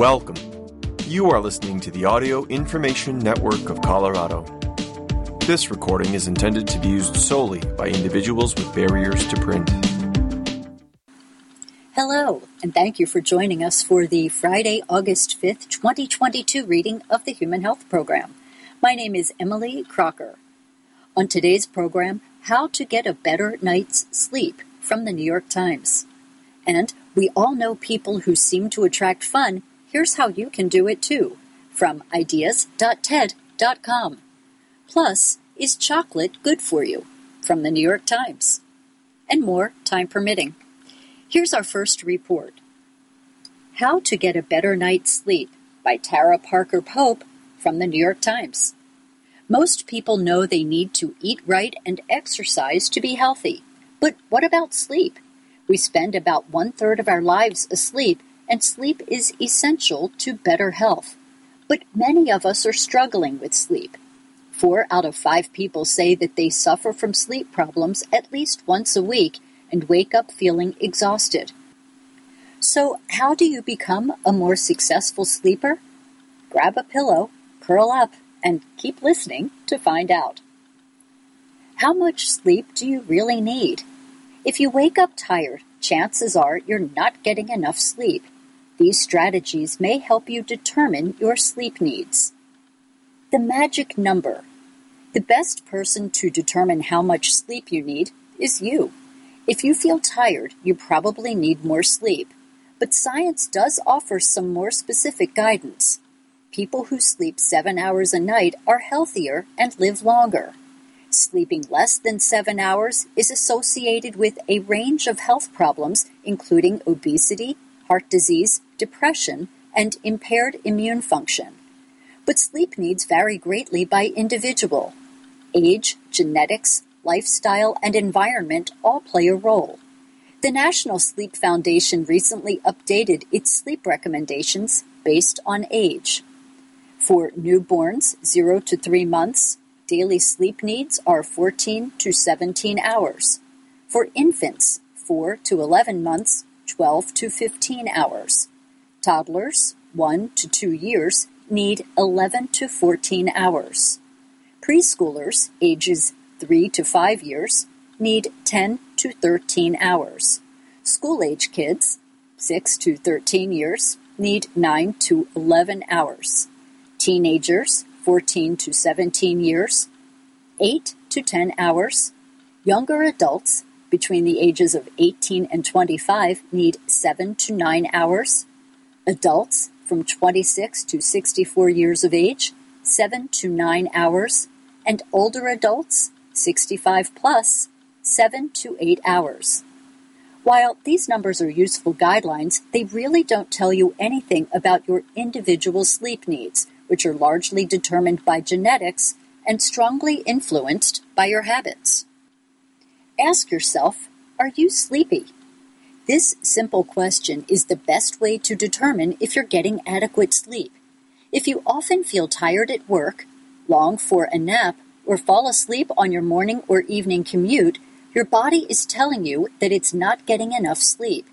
Welcome. You are listening to the Audio Information Network of Colorado. This recording is intended to be used solely by individuals with barriers to print. Hello, and thank you for joining us for the Friday, August 5th, 2022 reading of the Human Health Program. My name is Emily Crocker. On today's program, How to Get a Better Night's Sleep from the New York Times. And we all know people who seem to attract fun. Here's how you can do it too from ideas.ted.com. Plus, is chocolate good for you? From the New York Times. And more, time permitting. Here's our first report How to Get a Better Night's Sleep by Tara Parker Pope from the New York Times. Most people know they need to eat right and exercise to be healthy. But what about sleep? We spend about one third of our lives asleep, and sleep is essential to better health. But many of us are struggling with sleep. Four out of five people say that they suffer from sleep problems at least once a week and wake up feeling exhausted. So, how do you become a more successful sleeper? Grab a pillow, curl up, and keep listening to find out. How much sleep do you really need? If you wake up tired, chances are you're not getting enough sleep. These strategies may help you determine your sleep needs. The magic number. The best person to determine how much sleep you need is you. If you feel tired, you probably need more sleep. But science does offer some more specific guidance. People who sleep seven hours a night are healthier and live longer. Sleeping less than seven hours is associated with a range of health problems, including obesity, heart disease, depression, and impaired immune function. But sleep needs vary greatly by individual. Age, genetics, lifestyle, and environment all play a role. The National Sleep Foundation recently updated its sleep recommendations based on age. For newborns 0 to 3 months, daily sleep needs are 14 to 17 hours. For infants, 4 to 11 months, 12 to 15 hours. Toddlers, 1 to 2 years, need 11 to 14 hours. Preschoolers, ages 3 to 5 years, need 10 to 13 hours. School age kids, 6 to 13 years, need 9 to 11 hours. Teenagers, 14 to 17 years, 8 to 10 hours. Younger adults between the ages of 18 and 25 need 7 to 9 hours. Adults from 26 to 64 years of age, 7 to 9 hours. And older adults, 65 plus, 7 to 8 hours. While these numbers are useful guidelines, they really don't tell you anything about your individual sleep needs which are largely determined by genetics and strongly influenced by your habits. Ask yourself Are you sleepy? This simple question is the best way to determine if you're getting adequate sleep. If you often feel tired at work, long for a nap, or fall asleep on your morning or evening commute, your body is telling you that it's not getting enough sleep.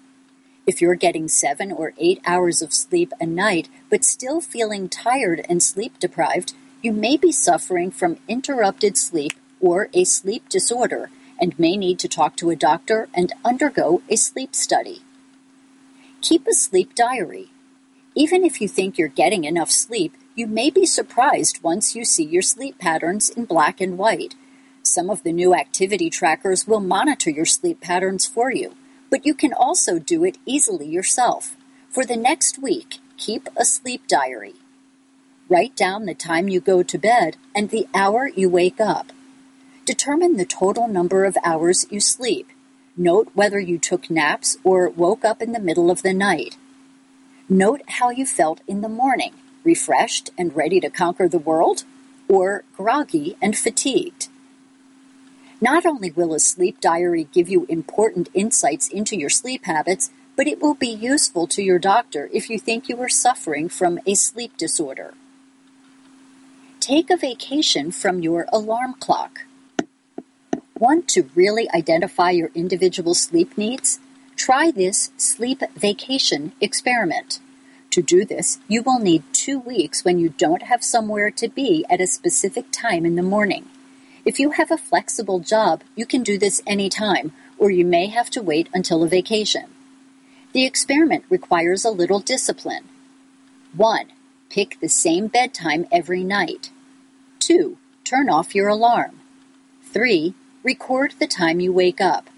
If you're getting seven or eight hours of sleep a night, but still feeling tired and sleep deprived, you may be suffering from interrupted sleep or a sleep disorder and may need to talk to a doctor and undergo a sleep study. Keep a sleep diary. Even if you think you're getting enough sleep, you may be surprised once you see your sleep patterns in black and white. Some of the new activity trackers will monitor your sleep patterns for you but you can also do it easily yourself. For the next week, keep a sleep diary. Write down the time you go to bed and the hour you wake up. Determine the total number of hours you sleep. Note whether you took naps or woke up in the middle of the night. Note how you felt in the morning refreshed and ready to conquer the world, or groggy and fatigued. Not only will a sleep diary give you important insights into your sleep habits, but it will be useful to your doctor if you think you are suffering from a sleep disorder. Take a vacation from your alarm clock. Want to really identify your individual sleep needs? Try this sleep vacation experiment. To do this, you will need two weeks when you don't have somewhere to be at a specific time in the morning. If you have a flexible job, you can do this anytime, or you may have to wait until a vacation. The experiment requires a little discipline. 1. Pick the same bedtime every night. 2. Turn off your alarm. 3. Record the time you wake up.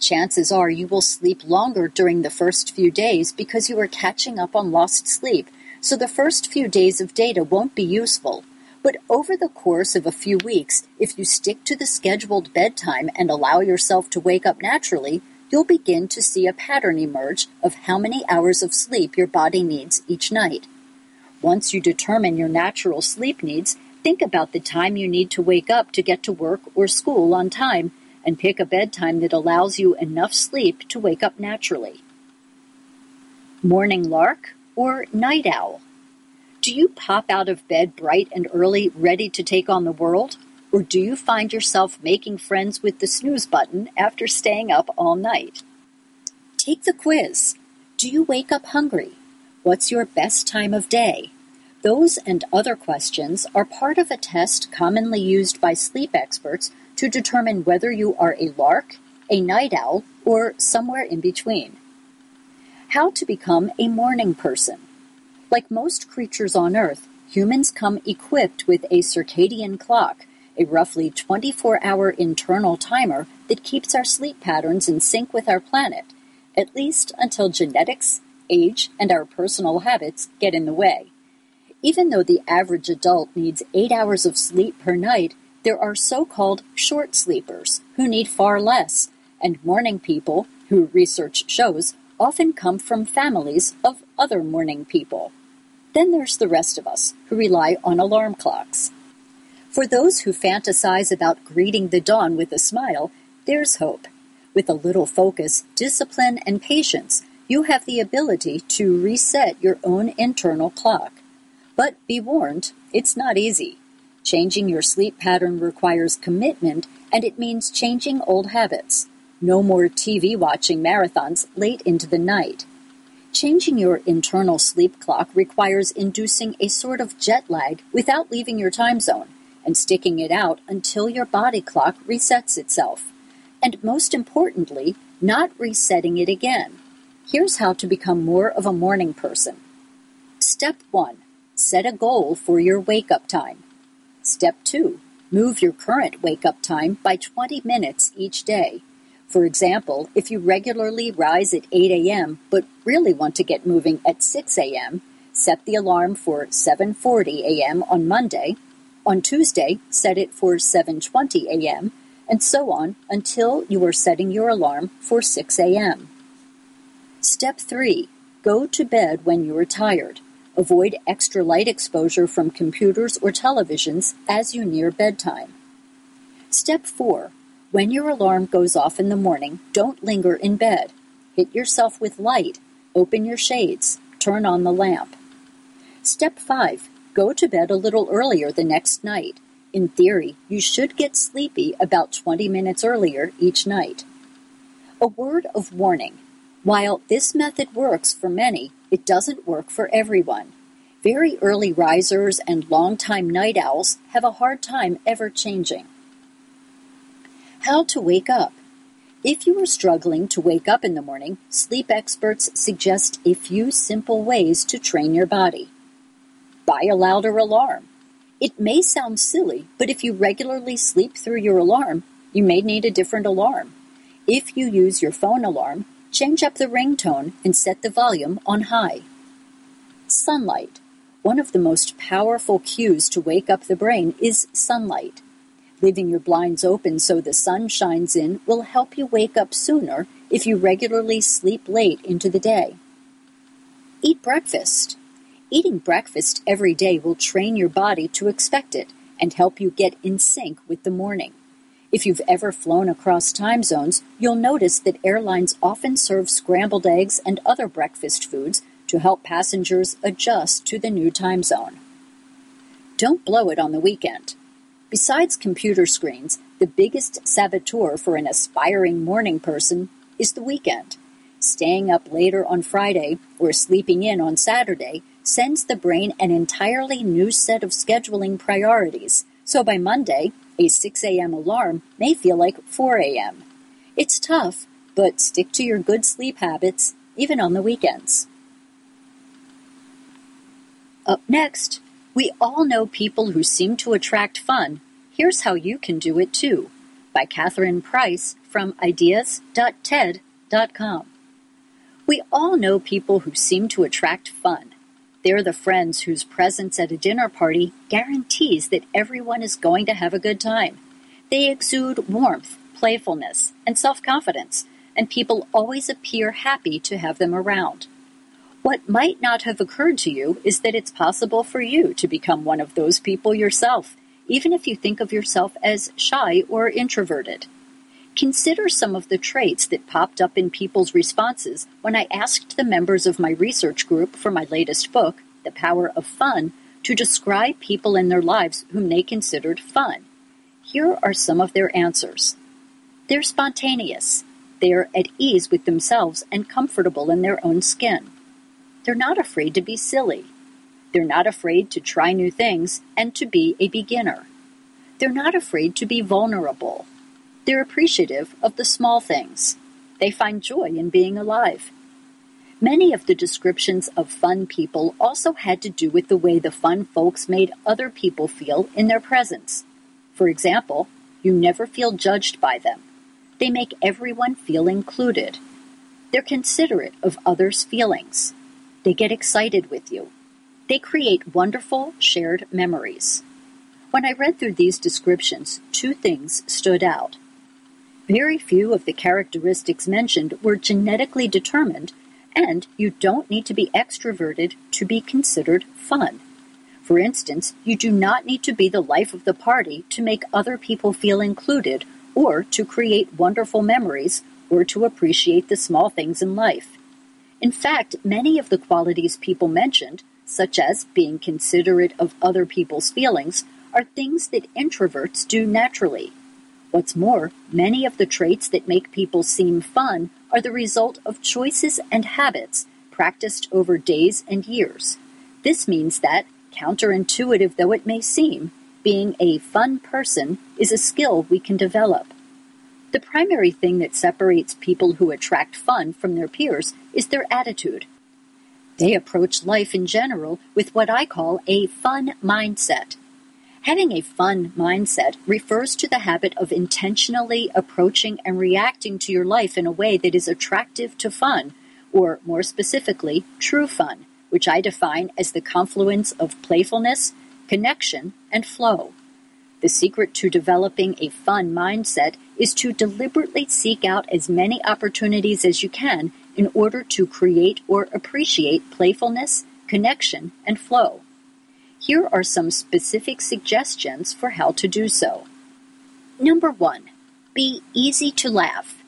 Chances are you will sleep longer during the first few days because you are catching up on lost sleep, so the first few days of data won't be useful. But over the course of a few weeks, if you stick to the scheduled bedtime and allow yourself to wake up naturally, you'll begin to see a pattern emerge of how many hours of sleep your body needs each night. Once you determine your natural sleep needs, think about the time you need to wake up to get to work or school on time and pick a bedtime that allows you enough sleep to wake up naturally. Morning lark or night owl? Do you pop out of bed bright and early, ready to take on the world? Or do you find yourself making friends with the snooze button after staying up all night? Take the quiz. Do you wake up hungry? What's your best time of day? Those and other questions are part of a test commonly used by sleep experts to determine whether you are a lark, a night owl, or somewhere in between. How to become a morning person. Like most creatures on Earth, humans come equipped with a circadian clock, a roughly 24 hour internal timer that keeps our sleep patterns in sync with our planet, at least until genetics, age, and our personal habits get in the way. Even though the average adult needs 8 hours of sleep per night, there are so called short sleepers who need far less, and morning people, who research shows, often come from families of other morning people. Then there's the rest of us, who rely on alarm clocks. For those who fantasize about greeting the dawn with a smile, there's hope. With a little focus, discipline, and patience, you have the ability to reset your own internal clock. But be warned, it's not easy. Changing your sleep pattern requires commitment, and it means changing old habits. No more TV watching marathons late into the night. Changing your internal sleep clock requires inducing a sort of jet lag without leaving your time zone and sticking it out until your body clock resets itself. And most importantly, not resetting it again. Here's how to become more of a morning person. Step 1 Set a goal for your wake up time. Step 2. Move your current wake up time by 20 minutes each day. For example, if you regularly rise at 8 a.m. but really want to get moving at 6 a.m., set the alarm for 7:40 a.m. on Monday. On Tuesday, set it for 7:20 a.m. and so on until you are setting your alarm for 6 a.m. Step 3. Go to bed when you are tired. Avoid extra light exposure from computers or televisions as you near bedtime. Step 4. When your alarm goes off in the morning, don't linger in bed. Hit yourself with light, open your shades, turn on the lamp. Step 5. Go to bed a little earlier the next night. In theory, you should get sleepy about 20 minutes earlier each night. A word of warning. While this method works for many, it doesn't work for everyone. Very early risers and long-time night owls have a hard time ever changing. How to wake up. If you are struggling to wake up in the morning, sleep experts suggest a few simple ways to train your body. Buy a louder alarm. It may sound silly, but if you regularly sleep through your alarm, you may need a different alarm. If you use your phone alarm, Change up the ringtone and set the volume on high. Sunlight. One of the most powerful cues to wake up the brain is sunlight. Leaving your blinds open so the sun shines in will help you wake up sooner if you regularly sleep late into the day. Eat breakfast. Eating breakfast every day will train your body to expect it and help you get in sync with the morning. If you've ever flown across time zones, you'll notice that airlines often serve scrambled eggs and other breakfast foods to help passengers adjust to the new time zone. Don't blow it on the weekend. Besides computer screens, the biggest saboteur for an aspiring morning person is the weekend. staying up later on Friday or sleeping in on Saturday sends the brain an entirely new set of scheduling priorities. So by Monday, a 6 a.m. alarm may feel like 4 a.m. It's tough, but stick to your good sleep habits, even on the weekends. Up next, we all know people who seem to attract fun. Here's how you can do it too by Catherine Price from ideas.ted.com. We all know people who seem to attract fun. They're the friends whose presence at a dinner party guarantees that everyone is going to have a good time. They exude warmth, playfulness, and self confidence, and people always appear happy to have them around. What might not have occurred to you is that it's possible for you to become one of those people yourself, even if you think of yourself as shy or introverted. Consider some of the traits that popped up in people's responses when I asked the members of my research group for my latest book, The Power of Fun, to describe people in their lives whom they considered fun. Here are some of their answers. They're spontaneous. They're at ease with themselves and comfortable in their own skin. They're not afraid to be silly. They're not afraid to try new things and to be a beginner. They're not afraid to be vulnerable. They're appreciative of the small things. They find joy in being alive. Many of the descriptions of fun people also had to do with the way the fun folks made other people feel in their presence. For example, you never feel judged by them. They make everyone feel included. They're considerate of others' feelings. They get excited with you. They create wonderful shared memories. When I read through these descriptions, two things stood out. Very few of the characteristics mentioned were genetically determined, and you don't need to be extroverted to be considered fun. For instance, you do not need to be the life of the party to make other people feel included, or to create wonderful memories, or to appreciate the small things in life. In fact, many of the qualities people mentioned, such as being considerate of other people's feelings, are things that introverts do naturally. What's more, many of the traits that make people seem fun are the result of choices and habits practiced over days and years. This means that, counterintuitive though it may seem, being a fun person is a skill we can develop. The primary thing that separates people who attract fun from their peers is their attitude. They approach life in general with what I call a fun mindset. Having a fun mindset refers to the habit of intentionally approaching and reacting to your life in a way that is attractive to fun, or more specifically, true fun, which I define as the confluence of playfulness, connection, and flow. The secret to developing a fun mindset is to deliberately seek out as many opportunities as you can in order to create or appreciate playfulness, connection, and flow. Here are some specific suggestions for how to do so. Number one, be easy to laugh.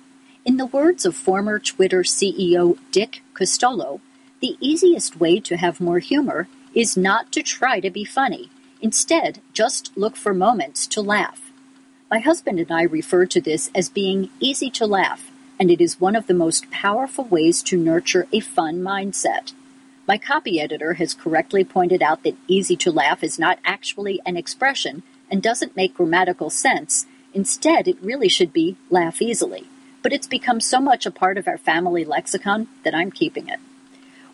In the words of former Twitter CEO Dick Costolo, the easiest way to have more humor is not to try to be funny. Instead, just look for moments to laugh. My husband and I refer to this as being easy to laugh, and it is one of the most powerful ways to nurture a fun mindset. My copy editor has correctly pointed out that easy to laugh is not actually an expression and doesn't make grammatical sense. Instead, it really should be laugh easily. But it's become so much a part of our family lexicon that I'm keeping it.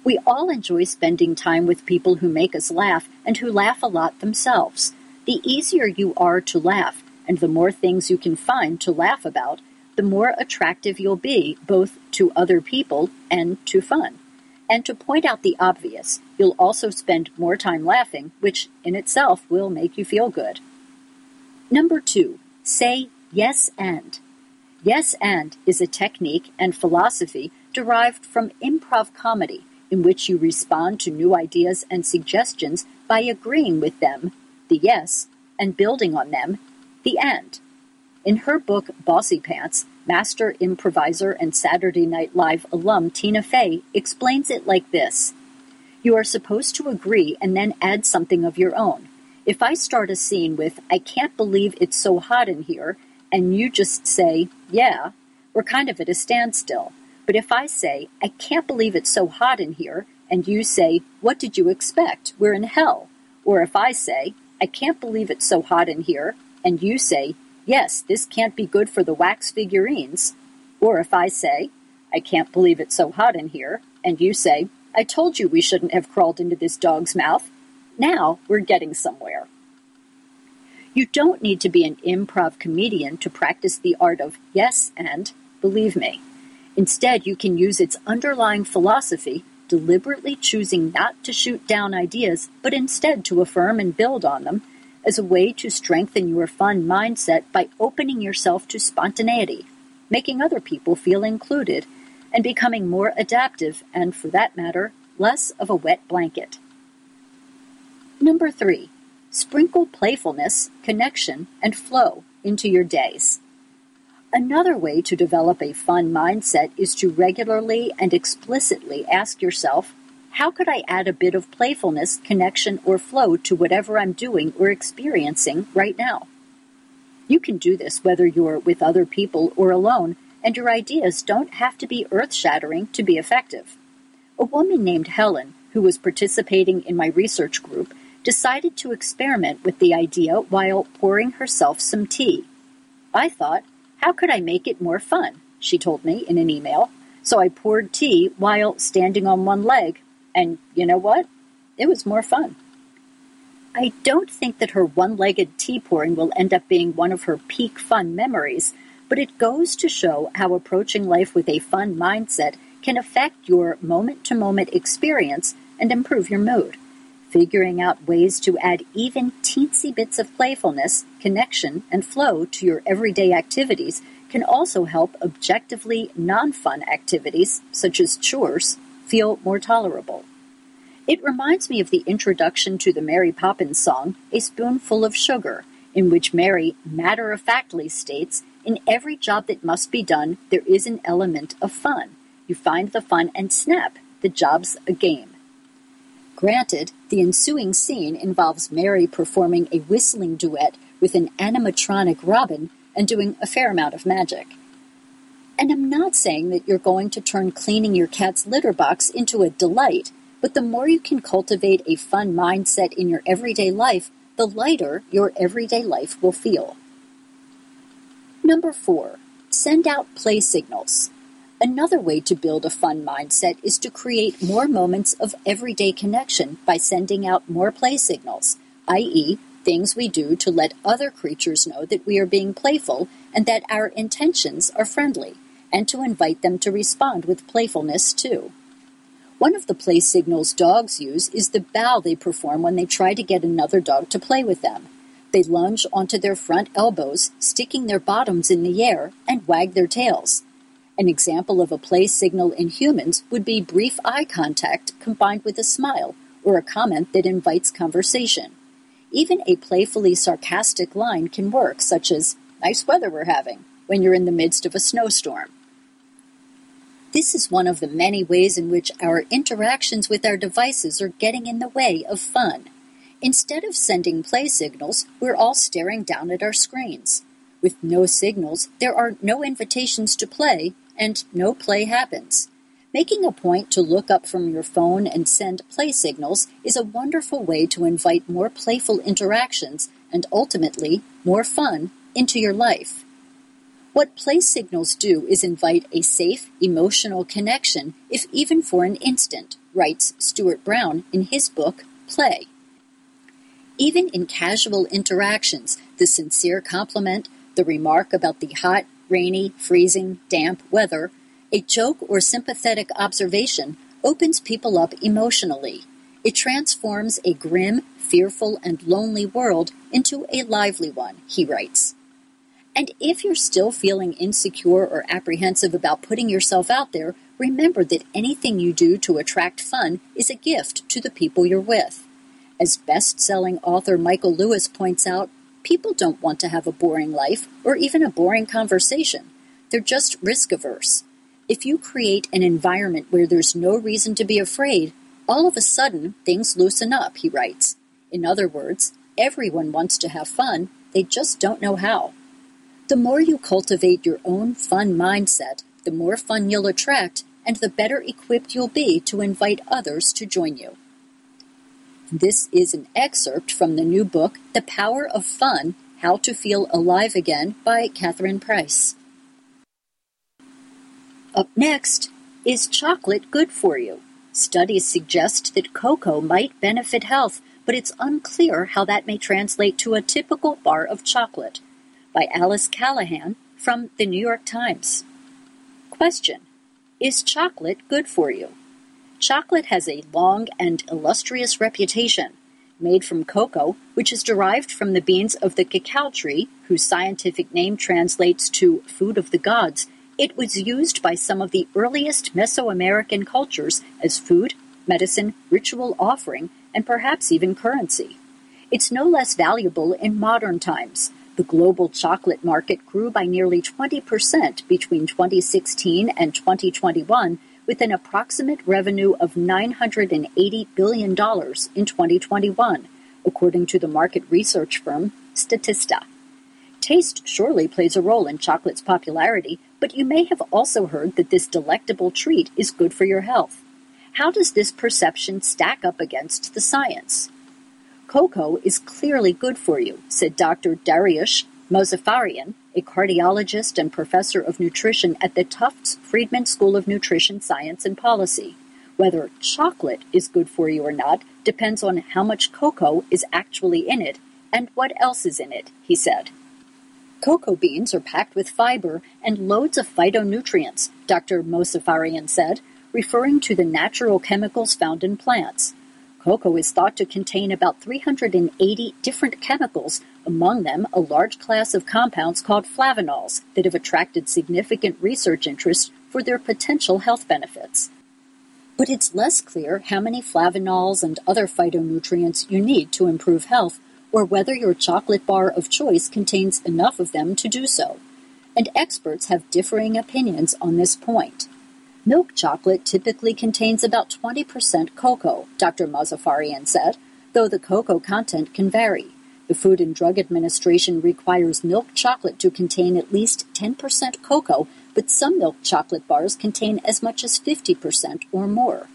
We all enjoy spending time with people who make us laugh and who laugh a lot themselves. The easier you are to laugh, and the more things you can find to laugh about, the more attractive you'll be both to other people and to fun. And to point out the obvious, you'll also spend more time laughing, which in itself will make you feel good. Number two, say yes and. Yes and is a technique and philosophy derived from improv comedy, in which you respond to new ideas and suggestions by agreeing with them, the yes, and building on them, the End. In her book Bossy Pants, master improviser and Saturday Night Live alum Tina Fey explains it like this You are supposed to agree and then add something of your own. If I start a scene with, I can't believe it's so hot in here, and you just say, yeah, we're kind of at a standstill. But if I say, I can't believe it's so hot in here, and you say, What did you expect? We're in hell. Or if I say, I can't believe it's so hot in here, and you say, Yes, this can't be good for the wax figurines. Or if I say, I can't believe it's so hot in here, and you say, I told you we shouldn't have crawled into this dog's mouth. Now we're getting somewhere. You don't need to be an improv comedian to practice the art of yes and believe me. Instead, you can use its underlying philosophy deliberately choosing not to shoot down ideas, but instead to affirm and build on them, as a way to strengthen your fun mindset by opening yourself to spontaneity, making other people feel included, and becoming more adaptive and, for that matter, less of a wet blanket. Number three, sprinkle playfulness, connection, and flow into your days. Another way to develop a fun mindset is to regularly and explicitly ask yourself, how could I add a bit of playfulness, connection, or flow to whatever I'm doing or experiencing right now? You can do this whether you're with other people or alone, and your ideas don't have to be earth shattering to be effective. A woman named Helen, who was participating in my research group, decided to experiment with the idea while pouring herself some tea. I thought, how could I make it more fun? She told me in an email. So I poured tea while standing on one leg, and you know what? It was more fun. I don't think that her one legged tea pouring will end up being one of her peak fun memories, but it goes to show how approaching life with a fun mindset can affect your moment to moment experience and improve your mood. Figuring out ways to add even teensy bits of playfulness, connection, and flow to your everyday activities can also help objectively non fun activities, such as chores, feel more tolerable. It reminds me of the introduction to the Mary Poppins song, A Spoonful of Sugar, in which Mary matter of factly states, In every job that must be done, there is an element of fun. You find the fun and snap, the job's a game. Granted, the ensuing scene involves Mary performing a whistling duet with an animatronic robin and doing a fair amount of magic. And I'm not saying that you're going to turn cleaning your cat's litter box into a delight, but the more you can cultivate a fun mindset in your everyday life, the lighter your everyday life will feel. Number four, send out play signals. Another way to build a fun mindset is to create more moments of everyday connection by sending out more play signals, i.e., things we do to let other creatures know that we are being playful and that our intentions are friendly, and to invite them to respond with playfulness too. One of the play signals dogs use is the bow they perform when they try to get another dog to play with them. They lunge onto their front elbows, sticking their bottoms in the air, and wag their tails. An example of a play signal in humans would be brief eye contact combined with a smile or a comment that invites conversation. Even a playfully sarcastic line can work, such as, Nice weather we're having, when you're in the midst of a snowstorm. This is one of the many ways in which our interactions with our devices are getting in the way of fun. Instead of sending play signals, we're all staring down at our screens. With no signals, there are no invitations to play, and no play happens. Making a point to look up from your phone and send play signals is a wonderful way to invite more playful interactions and ultimately more fun into your life. What play signals do is invite a safe, emotional connection, if even for an instant, writes Stuart Brown in his book, Play. Even in casual interactions, the sincere compliment, the remark about the hot, rainy, freezing, damp weather, a joke or sympathetic observation opens people up emotionally. It transforms a grim, fearful, and lonely world into a lively one, he writes. And if you're still feeling insecure or apprehensive about putting yourself out there, remember that anything you do to attract fun is a gift to the people you're with. As best selling author Michael Lewis points out, People don't want to have a boring life or even a boring conversation. They're just risk averse. If you create an environment where there's no reason to be afraid, all of a sudden things loosen up, he writes. In other words, everyone wants to have fun, they just don't know how. The more you cultivate your own fun mindset, the more fun you'll attract and the better equipped you'll be to invite others to join you. This is an excerpt from the new book, The Power of Fun How to Feel Alive Again by Catherine Price. Up next, is chocolate good for you? Studies suggest that cocoa might benefit health, but it's unclear how that may translate to a typical bar of chocolate. By Alice Callahan from the New York Times. Question Is chocolate good for you? Chocolate has a long and illustrious reputation. Made from cocoa, which is derived from the beans of the cacao tree, whose scientific name translates to food of the gods, it was used by some of the earliest Mesoamerican cultures as food, medicine, ritual offering, and perhaps even currency. It's no less valuable in modern times. The global chocolate market grew by nearly 20% between 2016 and 2021, with an approximate revenue of $980 billion in 2021, according to the market research firm Statista. Taste surely plays a role in chocolate's popularity, but you may have also heard that this delectable treat is good for your health. How does this perception stack up against the science? Cocoa is clearly good for you, said Dr. Dariush Mozaffarian, a cardiologist and professor of nutrition at the Tufts Friedman School of Nutrition Science and Policy. Whether chocolate is good for you or not depends on how much cocoa is actually in it and what else is in it, he said. Cocoa beans are packed with fiber and loads of phytonutrients, Dr. Mozaffarian said, referring to the natural chemicals found in plants. Cocoa is thought to contain about 380 different chemicals, among them a large class of compounds called flavanols that have attracted significant research interest for their potential health benefits. But it's less clear how many flavanols and other phytonutrients you need to improve health or whether your chocolate bar of choice contains enough of them to do so. And experts have differing opinions on this point. Milk chocolate typically contains about 20% cocoa, Dr. Mozaffarian said, though the cocoa content can vary. The Food and Drug Administration requires milk chocolate to contain at least 10% cocoa, but some milk chocolate bars contain as much as 50% or more.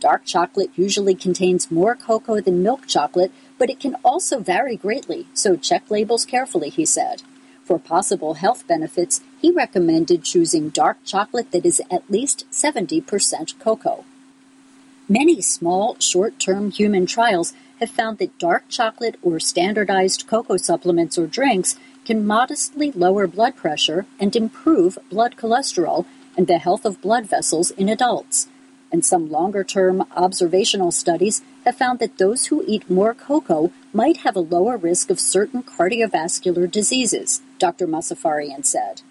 Dark chocolate usually contains more cocoa than milk chocolate, but it can also vary greatly, so check labels carefully, he said. For possible health benefits, he recommended choosing dark chocolate that is at least 70% cocoa. Many small, short term human trials have found that dark chocolate or standardized cocoa supplements or drinks can modestly lower blood pressure and improve blood cholesterol and the health of blood vessels in adults and some longer term observational studies have found that those who eat more cocoa might have a lower risk of certain cardiovascular diseases, Dr. Mozaffarian said.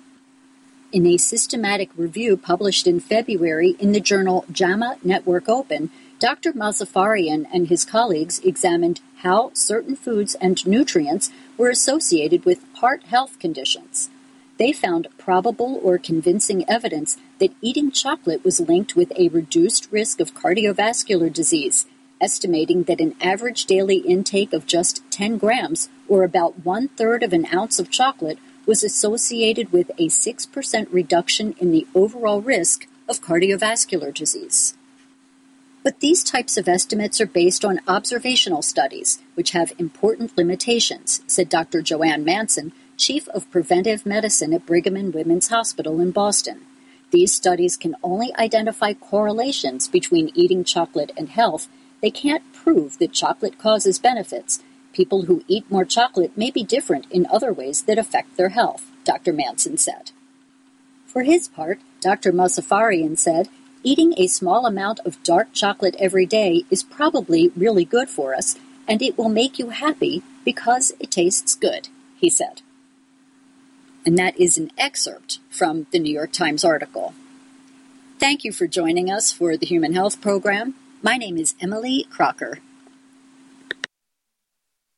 In a systematic review published in February in the journal JAMA Network Open, Dr. Mozaffarian and his colleagues examined how certain foods and nutrients were associated with heart health conditions. They found probable or convincing evidence that eating chocolate was linked with a reduced risk of cardiovascular disease, estimating that an average daily intake of just 10 grams, or about one third of an ounce of chocolate, was associated with a 6% reduction in the overall risk of cardiovascular disease. But these types of estimates are based on observational studies, which have important limitations, said Dr. JoAnn Manson, Chief of Preventive Medicine at Brigham and Women's Hospital in Boston. These studies can only identify correlations between eating chocolate and health. They can't prove that chocolate causes benefits. People who eat more chocolate may be different in other ways that affect their health, Dr. Manson said. For his part, Dr. Mozaffarian said, eating a small amount of dark chocolate every day is probably really good for us, and it will make you happy because it tastes good, he said. And that is an excerpt from the New York Times article. Thank you for joining us for the Human Health Program. My name is Emily Crocker.